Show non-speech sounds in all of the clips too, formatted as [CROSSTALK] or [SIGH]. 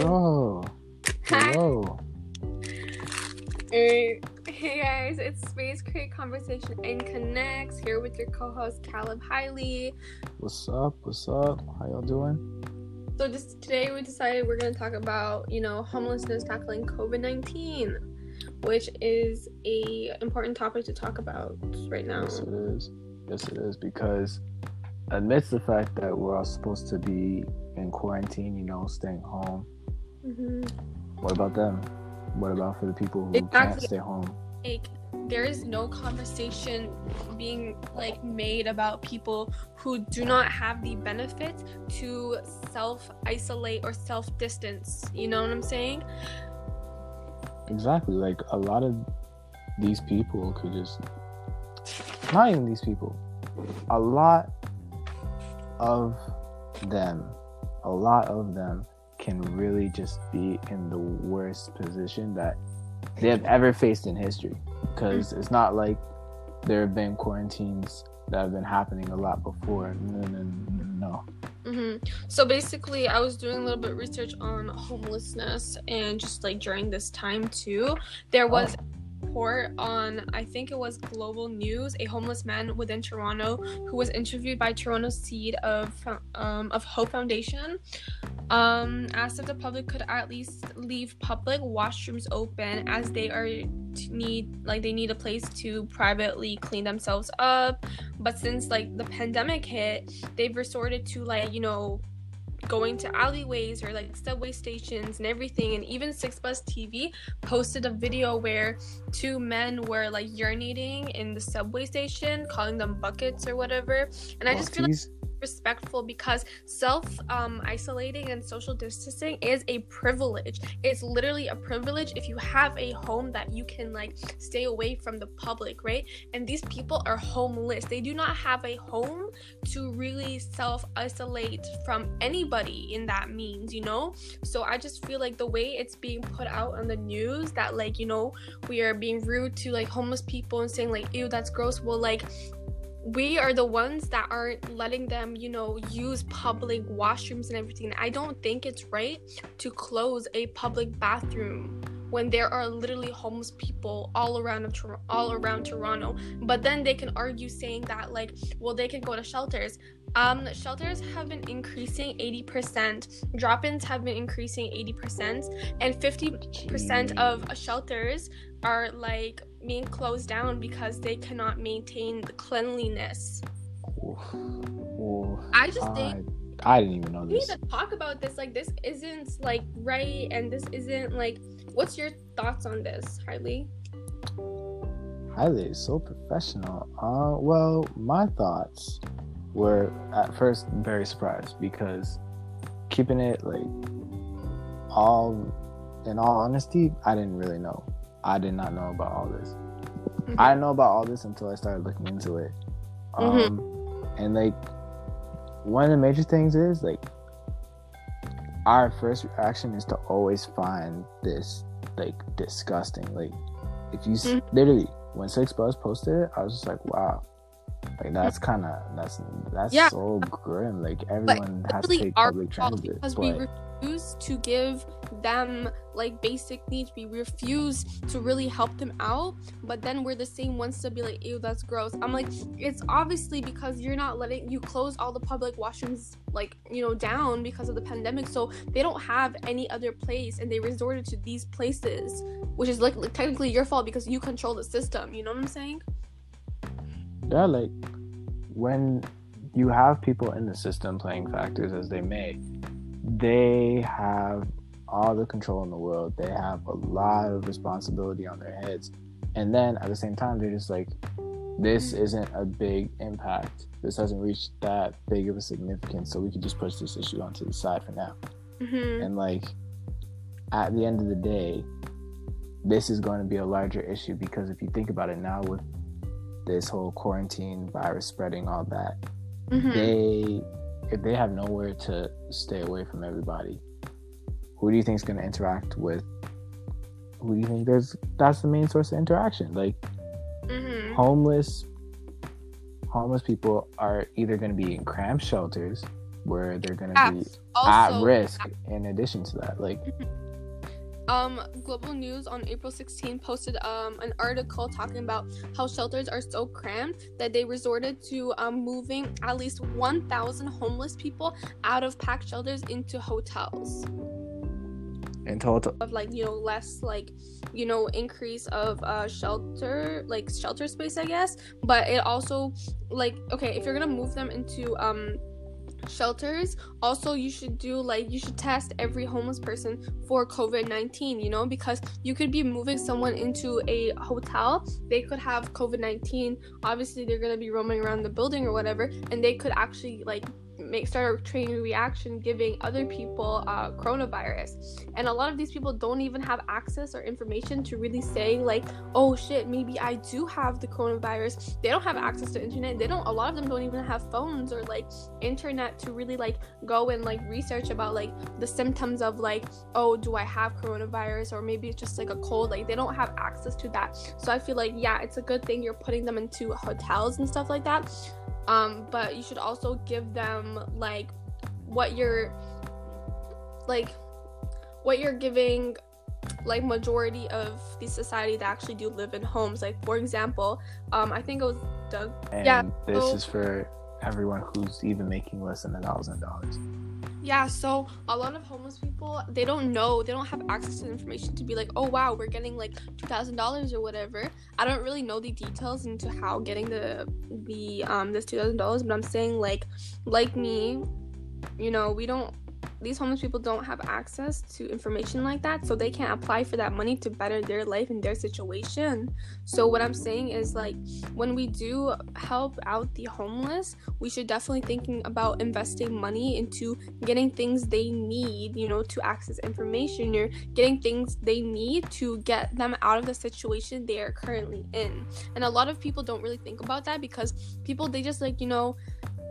Yo. Hello. Hey, hey guys, it's Space Crate Conversation and Connects here with your co-host Caleb Hiley. What's up? What's up? How y'all doing? So just today we decided we're gonna talk about, you know, homelessness tackling COVID-19, which is a important topic to talk about right now. Yes, it is. Yes, it is because amidst the fact that we're all supposed to be in quarantine, you know, staying home. Hmm What about them? What about for the people who can't stay home? Like there is no conversation being like made about people who do not have the benefits to self isolate or self distance. You know what I'm saying? Exactly. Like a lot of these people could just not even these people. A lot of them, a lot of them can really just be in the worst position that they have ever faced in history. Because it's not like there have been quarantines that have been happening a lot before. No, no, no, no. hmm So basically, I was doing a little bit of research on homelessness and just like during this time too, there was a report on I think it was Global News, a homeless man within Toronto who was interviewed by Toronto Seed of um, of Hope Foundation. Um, asked if the public could at least leave public washrooms open as they are need like they need a place to privately clean themselves up. But since like the pandemic hit, they've resorted to like you know going to alleyways or like subway stations and everything and even Six Buzz TV posted a video where two men were like urinating in the subway station calling them buckets or whatever and i just feel like? Respectful because self um, isolating and social distancing is a privilege. It's literally a privilege if you have a home that you can like stay away from the public, right? And these people are homeless. They do not have a home to really self isolate from anybody in that means, you know? So I just feel like the way it's being put out on the news that like, you know, we are being rude to like homeless people and saying like, ew, that's gross. Well, like we are the ones that aren't letting them, you know, use public washrooms and everything. I don't think it's right to close a public bathroom when there are literally homeless people all around of all around Toronto. But then they can argue saying that like, well, they can go to shelters. Um, shelters have been increasing 80%. Drop-ins have been increasing 80%, and 50% of shelters are like being closed down because they cannot maintain the cleanliness. Oof. Oof. I just think I, I didn't even know this. we need to talk about this. Like, this isn't like right, and this isn't like. What's your thoughts on this, Harley? Highly so professional. Uh, well, my thoughts were at first very surprised because keeping it like all in all honesty, I didn't really know. I did not know about all this. I didn't know about all this until I started looking into it. Um, and like one of the major things is like our first reaction is to always find this like disgusting. Like if you s Mhm. literally when Six Buzz posted it, I was just like, wow. Like that's kind of that's that's Yeah. so grim. Like everyone has to take our public transit, because we refuse to give them like basic needs. We refuse to really help them out, but then we're the same ones to be like, "Ew, that's gross." I'm like, it's obviously because you're not letting you close all the public washrooms like you know down because of the pandemic, so they don't have any other place, and they resorted to these places, which is like, like technically your fault because you control the system. You know what I'm saying? Yeah, like when you have people in the system playing factors as they may, they have all the control in the world. They have a lot of responsibility on their heads. And then at the same time, they're just like, this isn't a big impact. This hasn't reached that big of a significance. So we can just push this issue onto the side for now. Mm-hmm. And like, at the end of the day, this is going to be a larger issue because if you think about it now, with this whole quarantine virus spreading, all that, Mm-hmm. they if they have nowhere to stay away from everybody, who do you think is going to interact with? Who do you think there's that's the main source of interaction? Like Mm-hmm. homeless homeless people are either going to be in cramped shelters where they're gonna be at risk. In addition to that, like um global news on april 16 posted um an article talking about how shelters are so crammed that they resorted to um moving at least 1000 homeless people out of packed shelters into hotels. In total, of like you know less like you know increase of uh shelter like shelter space i guess. But it also like okay if you're gonna move them into um shelters. Also you should do like you should test every homeless person for covid-19 you know because you could be moving someone into a hotel. They could have covid-19 obviously they're to be roaming around the building or whatever and they could actually like make start a chain reaction giving other people uh, coronavirus. And a lot of these people don't even have access or information to really say like oh shit maybe i do have the coronavirus. They don't have access to internet. They don't a lot of them don't even have phones or like internet to really like go and like research about like the symptoms of like oh do i have coronavirus? Or maybe it's just like a cold. Like they don't have access to that. So i feel like yeah it's a good thing you're putting them into hotels and stuff like that um but you should also give them like what you're like what you're giving like majority of the society that actually do live in homes. Like for example um i think it was doug and Yeah, this so- is for everyone who's even making less than a thousand dollars. Yeah, so a lot of homeless people they don't know, they don't have access to information to be like, oh wow, we're getting like two thousand dollars or whatever. I don't really know the details into how getting the the um this two thousand dollars, but I'm saying like like me, you know, we don't these homeless people don't have access to information like that, so they can't apply for that money to better their life and their situation. So what I'm saying is like when we do help out the homeless, we should definitely thinking about investing money into getting things they need, you know, to access information or getting things they need to get them out of the situation they are currently in. And a lot of people don't really think about that because people they just like, you know,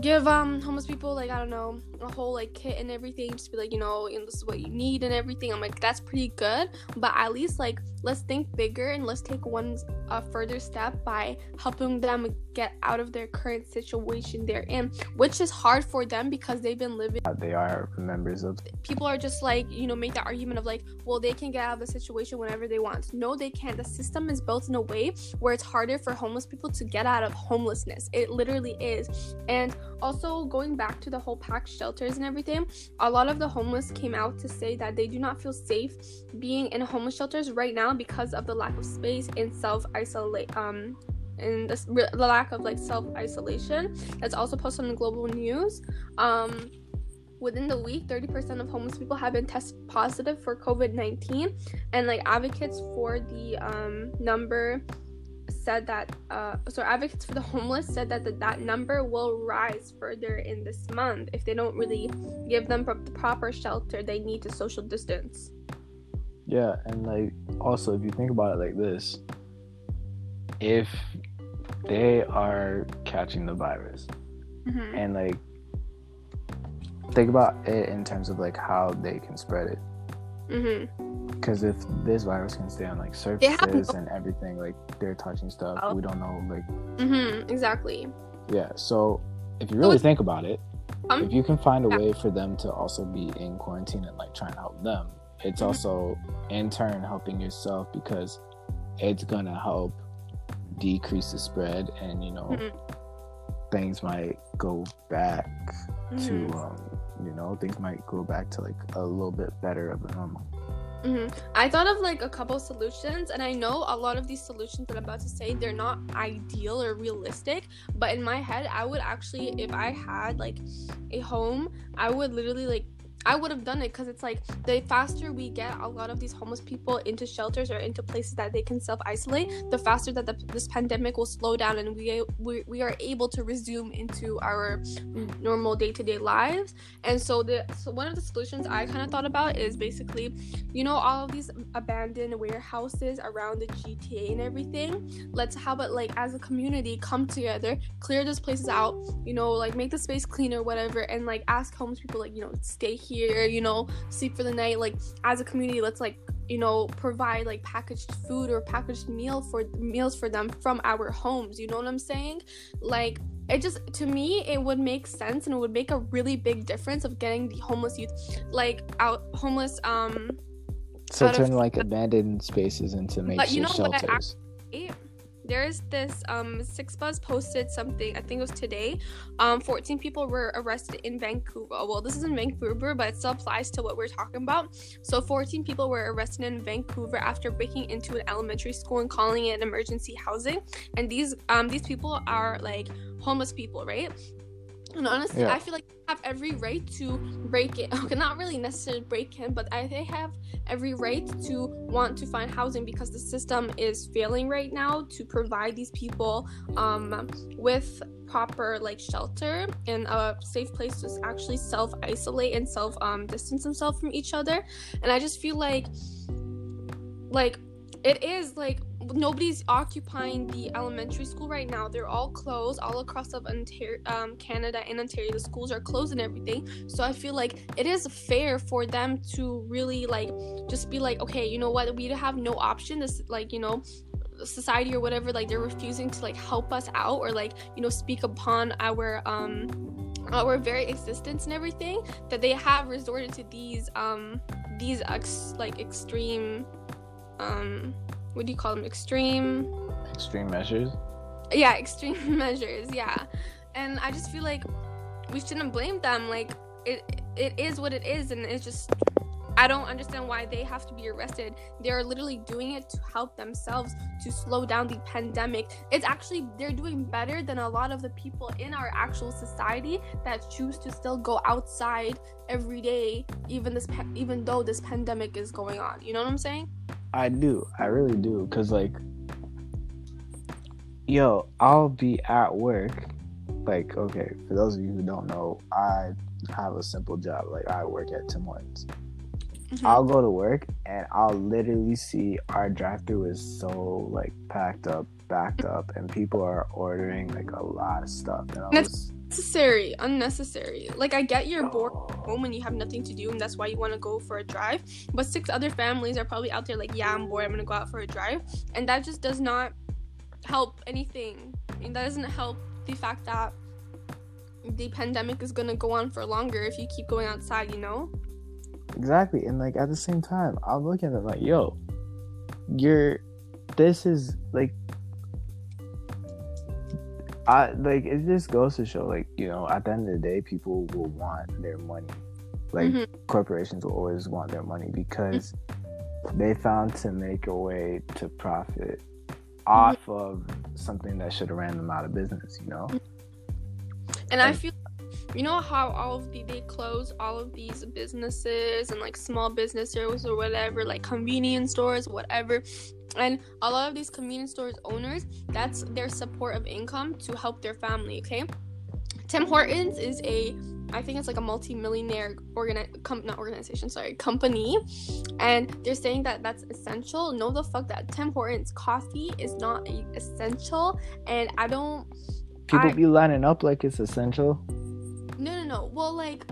give um homeless people like I don't know a whole like kit and everything just be like you know and this is what you need and everything. I'm like that's pretty good but at least like let's think bigger and let's take one uh, further step by helping them get out of their current situation they're in which is hard for them because they've been living They are members of people are just like you know make the argument of like well they can get out of the situation whenever they want. No they can't. The system is built in a way where it's harder for homeless people to get out of homelessness. It literally is. And also going back to the whole packed shelters and everything a lot of the homeless came out to say that they do not feel safe being in homeless shelters right now because of the lack of space and self isolate um and the, the lack of like self isolation that's also posted on the global news. Um within the week 30% of homeless people have been tested positive for covid-19 and like advocates for the um number said that uh so advocates for the homeless said that the, that number will rise further in this month if they don't really give them the proper shelter they need to social distance Yeah, and like also if you think about it like this, if they are catching the virus mm-hmm. and like think about it in terms of like how they can spread it. Mm-hmm. Because if this virus can stay on like surfaces and everything, like they're touching stuff, Oh. we don't know. Like, Mm-hmm. Exactly. yeah. So if you really it's- think about it, Um, if you can find a yeah. way for them to also be in quarantine and like trying to help them, it's Mhm. also in turn helping yourself because it's gonna help decrease the spread and you know Mhm. things might go back to um you know things might go back to like a little bit better of a normal hmm I thought of like a couple solutions, and I know a lot of these solutions that I'm about to say they're not ideal or realistic. But in my head, I would actually, if I had like a home, I would literally like. I would have done it because it's like the faster we get a lot of these homeless people into shelters or into places that they can self isolate, the faster that the, this pandemic will slow down and we, we we are able to resume into our normal day to day lives. And so the so one of the solutions I kind of thought about is basically you know all of these abandoned warehouses around the GTA and everything. Let's how about like as a community come together, clear those places out, you know, like make the space clean or whatever, and like ask homeless people like you know stay here, you know, sleep for the night. Like as a community, let's like you know provide like packaged food or packaged meal for meals for them from our homes. You know what I'm saying? Like it just to me it would make sense and it would make a really big difference of getting the homeless youth like out homeless um So out of- turn like abandoned spaces into makeshift you know what I shelters. There's this um six buzz posted something i think it was today um 14 people were arrested in vancouver. Well this is in vancouver but it still applies to what we're talking about. So 14 people were arrested in vancouver after breaking into an elementary school and calling it emergency housing. And these um these people are like homeless people right and honestly Yeah. i feel like they have every right to break it [LAUGHS] okay not really necessarily break in but I, they have every right to want to find housing because the system is failing right now to provide these people um, with proper like shelter and a safe place to actually self isolate and self um, distance themselves from each other and i just feel like like it is like nobody's occupying the elementary school right now. They're all closed all across of Ontario, um, canada and ontario. The schools are closed and everything. So i feel like it is fair for them to really like just be like okay you know what? We have no option. This like you know society or whatever like they're refusing to like help us out or like you know speak upon our um our very existence and everything that they have resorted to these um these ex- like extreme um what do you call them extreme? Extreme measures. yeah [LAUGHS] extreme measures yeah. And i just feel like we shouldn't blame them like it it is what it is and it's just i don't understand why they have to be arrested. They're literally doing it to help themselves to slow down the pandemic. It's actually they're doing better than a lot of the people in our actual society that choose to still go outside every day even this even though this pandemic is going on. You know what i'm saying I do. I really do. Cause like, yo, I'll be at work. Like, okay, for those of you who don't know, I have a simple job. Like, I work at Tim Hortons. Mhm. I'll go to work and I'll literally see our drive-through is so like packed up, backed up, and people are ordering like a lot of stuff. And I was, unnecessary unnecessary like i get you're bored home and you have nothing to do and that's why you want to go for a drive but six other families are probably out there like yeah i'm bored i'm gonna go out for a drive and that just does not help anything and that doesn't help the fact that the pandemic is gonna go on for longer if you keep going outside you know Exactly. And like at the same time, I'm looking at them like, yo, you're this is like I like it just goes to show like, you know, at the end of the day people will want their money. Like Mhm. corporations will always want their money because mm-hmm. they found to make a way to profit mm-hmm. off of something that should have ran them out of business, you know? Mm-hmm. And I feel, you know how all of the they close all of these businesses and like small businesses or whatever, like convenience stores, whatever. And a lot of these convenience stores owners, that's their support of income to help their family. Okay, Tim Hortons is a, I think it's like a multi-millionaire organi- com- not organization, sorry, company, and they're saying that that's essential. Know the fuck that Tim Hortons coffee is not essential, and I don't People I- be lining up like it's essential. No, no, no. Well, like,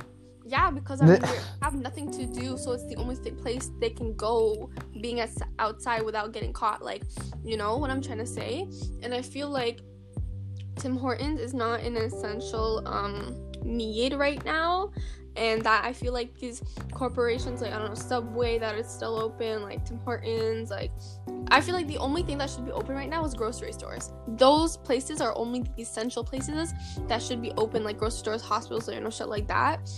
yeah, because I have nothing to do, so it's the only place they can go being as- outside without getting caught. Like, you know what I'm trying to say? And I feel like Tim Hortons is not an essential um, need right now. And that I feel like these corporations, like I don't know, Subway that is still open, like Tim Hortons, like I feel like the only thing that should be open right now is grocery stores. Those places are only the essential places that should be open, like grocery stores, hospitals, or no shit like that.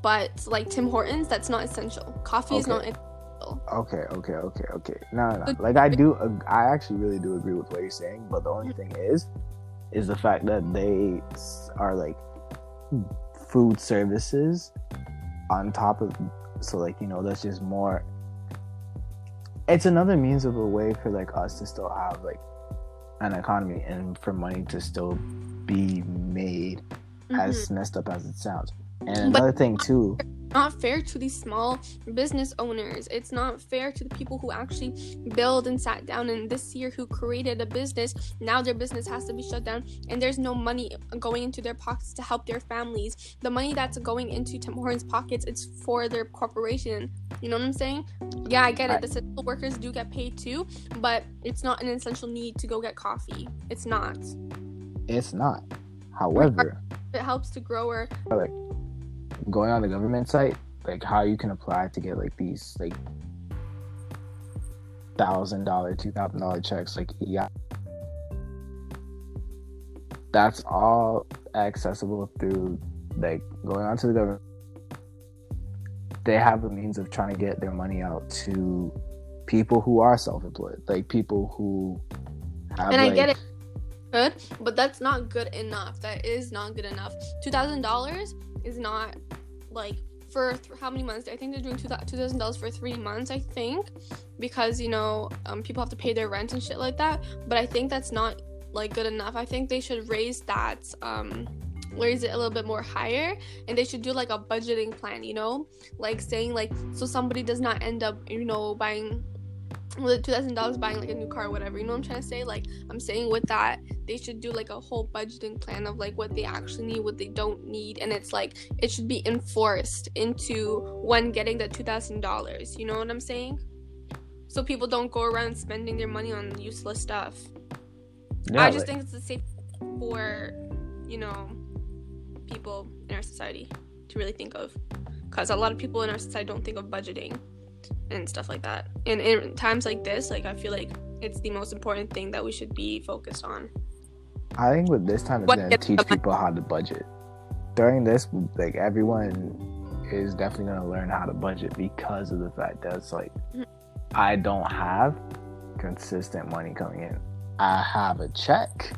But like Tim Hortons, that's not essential. Coffee is not essential. Okay, okay, okay, okay. No, no, no. Like I do, I actually really do agree with what you're saying. But the only thing is, is the fact that they are like food services on top of. So like you know, that's just more. It's another means of a way for like us to still have like an economy and for money to still be made as mm-hmm. messed up as it sounds. And But- another thing too. Not fair to these small business owners. It's not fair to the people who actually build and sat down and this year who created a business. Now their business has to be shut down and there's no money going into their pockets to help their families. The money that's going into Tim Hortons' pockets it's for their corporation. You know what I'm saying? Yeah, I get it. The essential workers do get paid too, but it's not an essential need to go get coffee. It's not. It's not. However, it helps to grow our like going on the government site, like how you can apply to get like these like thousand dollar, two thousand dollar checks, like yeah, that's all accessible through like going onto the government. They have a means of trying to get their money out to people who are self-employed, like people who have. And I like, get it. Good, but that's not good enough. That is not good enough. Two thousand dollars is not like for th- how many months? I think they're doing two thousand dollars for three months. I think because you know um, people have to pay their rent and shit like that. But I think that's not like good enough. I think they should raise that um raise it a little bit more higher and they should do like a budgeting plan you know like saying like so somebody does not end up you know buying with two thousand dollars buying like a new car or whatever. You know what I'm trying to say? Like I'm saying with that, they should do like a whole budgeting plan of like what they actually need, what they don't need, and it's like it should be enforced into when getting the two thousand dollars. You know what I'm saying? So people don't go around spending their money on useless stuff. I just like- think it's safe for you know people in our society to really think of, because a lot of people in our society don't think of budgeting and stuff like that. And in times like this, like I feel like it's the most important thing that we should be focused on. I think with this time, it's What gonna teach people how to budget. During this, like everyone is definitely gonna learn how to budget because of the fact that it's like Mhm. I don't have consistent money coming in. I have a check.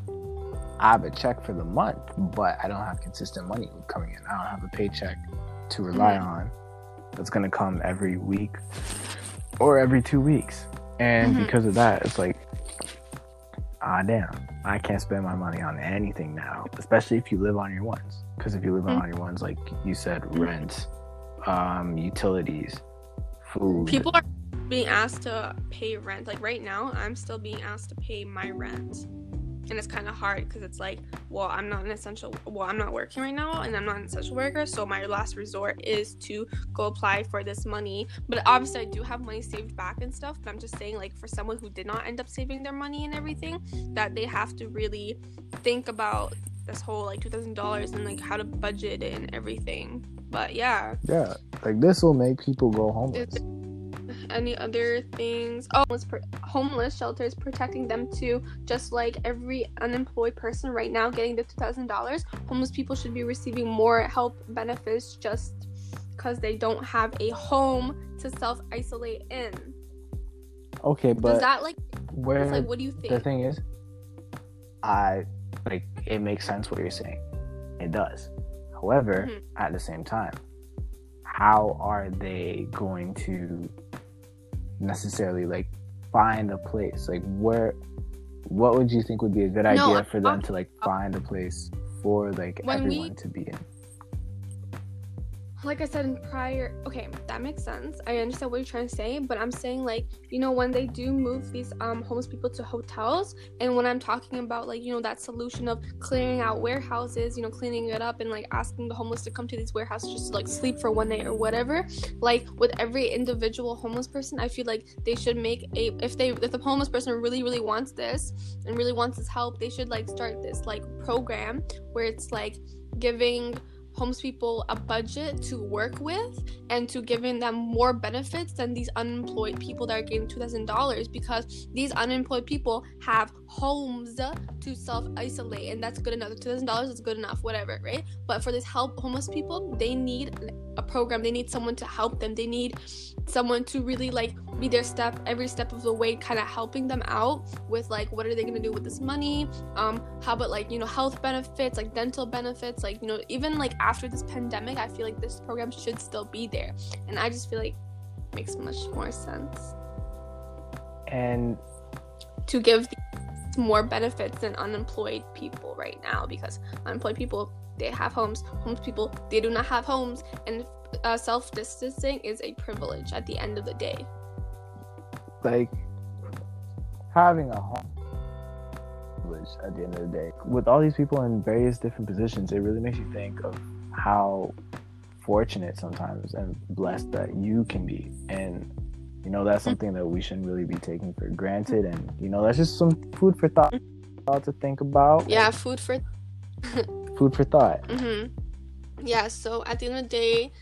I have a check for the month, but I don't have consistent money coming in. I don't have a paycheck to rely Mhm. on that's gonna come every week or every two weeks. And Mhm. because of that, it's like ah damn i can't spend my money on anything now especially if you live on your ones because if you live Mhm. on your ones like you said Mhm. rent um utilities food People are being asked to pay rent. Like right now, I'm still being asked to pay my rent. And it's kind of hard because it's like, well, I'm not an essential, well, I'm not working right now and I'm not an essential worker. So my last resort is to go apply for this money. But obviously, I do have money saved back and stuff. But I'm just saying, like, for someone who did not end up saving their money and everything, that they have to really think about this whole like $2,000 and like how to budget it and everything. But yeah. yeah like this will make people go homeless any other things. Oh homeless, homeless shelters protecting them too. Just like every unemployed person right now getting the $2000 homeless people should be receiving more help benefits just because they don't have a home to self-isolate in. Okay but does that like where it's like what do you think? the thing is i like it makes sense what you're saying. It does. However Mhm. at the same time how are they going to necessarily like find a place. Like where what would you think would be a good No, idea for them I'm- to like find a place for like When we- everyone to be in like I said in prior, okay, that makes sense. I understand what you're trying to say, but I'm saying like, you know, when they do move these um homeless people to hotels, and when I'm talking about like, you know, that solution of clearing out warehouses, you know, cleaning it up and like asking the homeless to come to these warehouses just to like sleep for one night or whatever. Like with every individual homeless person, I feel like they should make a if they if the homeless person really really wants this and really wants this help, they should like start this like program where it's like giving homeless people a budget to work with and to giving them more benefits than these unemployed people that are getting $2000 because these unemployed people have homes to self-isolate and that's good enough. $2000 is good enough whatever right? But for this help homeless people they need a program. They need someone to help them. They need someone to really like be their step every step of the way kind of helping them out with like what are they to do with this money? Um how about like you know health benefits like dental benefits like you know even like after this pandemic i feel like this program should still be there. And i just feel like it makes much more sense and to give more benefits than unemployed people right now because unemployed people they have homes homeless people they do not have homes. And uh, self-distancing is a privilege at the end of the day. Like having a home at the end of the day with all these people in various different positions it really makes you think of how fortunate sometimes and blessed that you can be and you know that's something that we shouldn't really be taking for granted and you know that's just some food for thought to think about yeah food for food for thought. [LAUGHS] Mm-hmm. Yeah. So at the end of the day,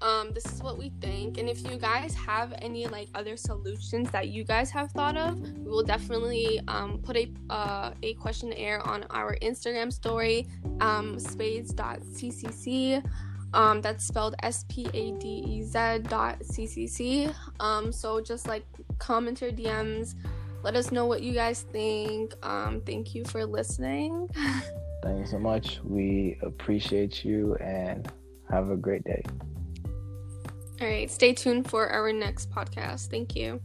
um, this is what we think. And if you guys have any like other solutions that you guys have thought of, we will definitely um, put a uh, a questionnaire on our Instagram story, um, spadez.ccc. Um, that's spelled S P A D E Z dot C C C. Um, so just like comment your DMs, let us know what you guys think. Um, thank you for listening. [LAUGHS] Thank you so much. We appreciate you and have a great day. All right, stay tuned for our next podcast. Thank you.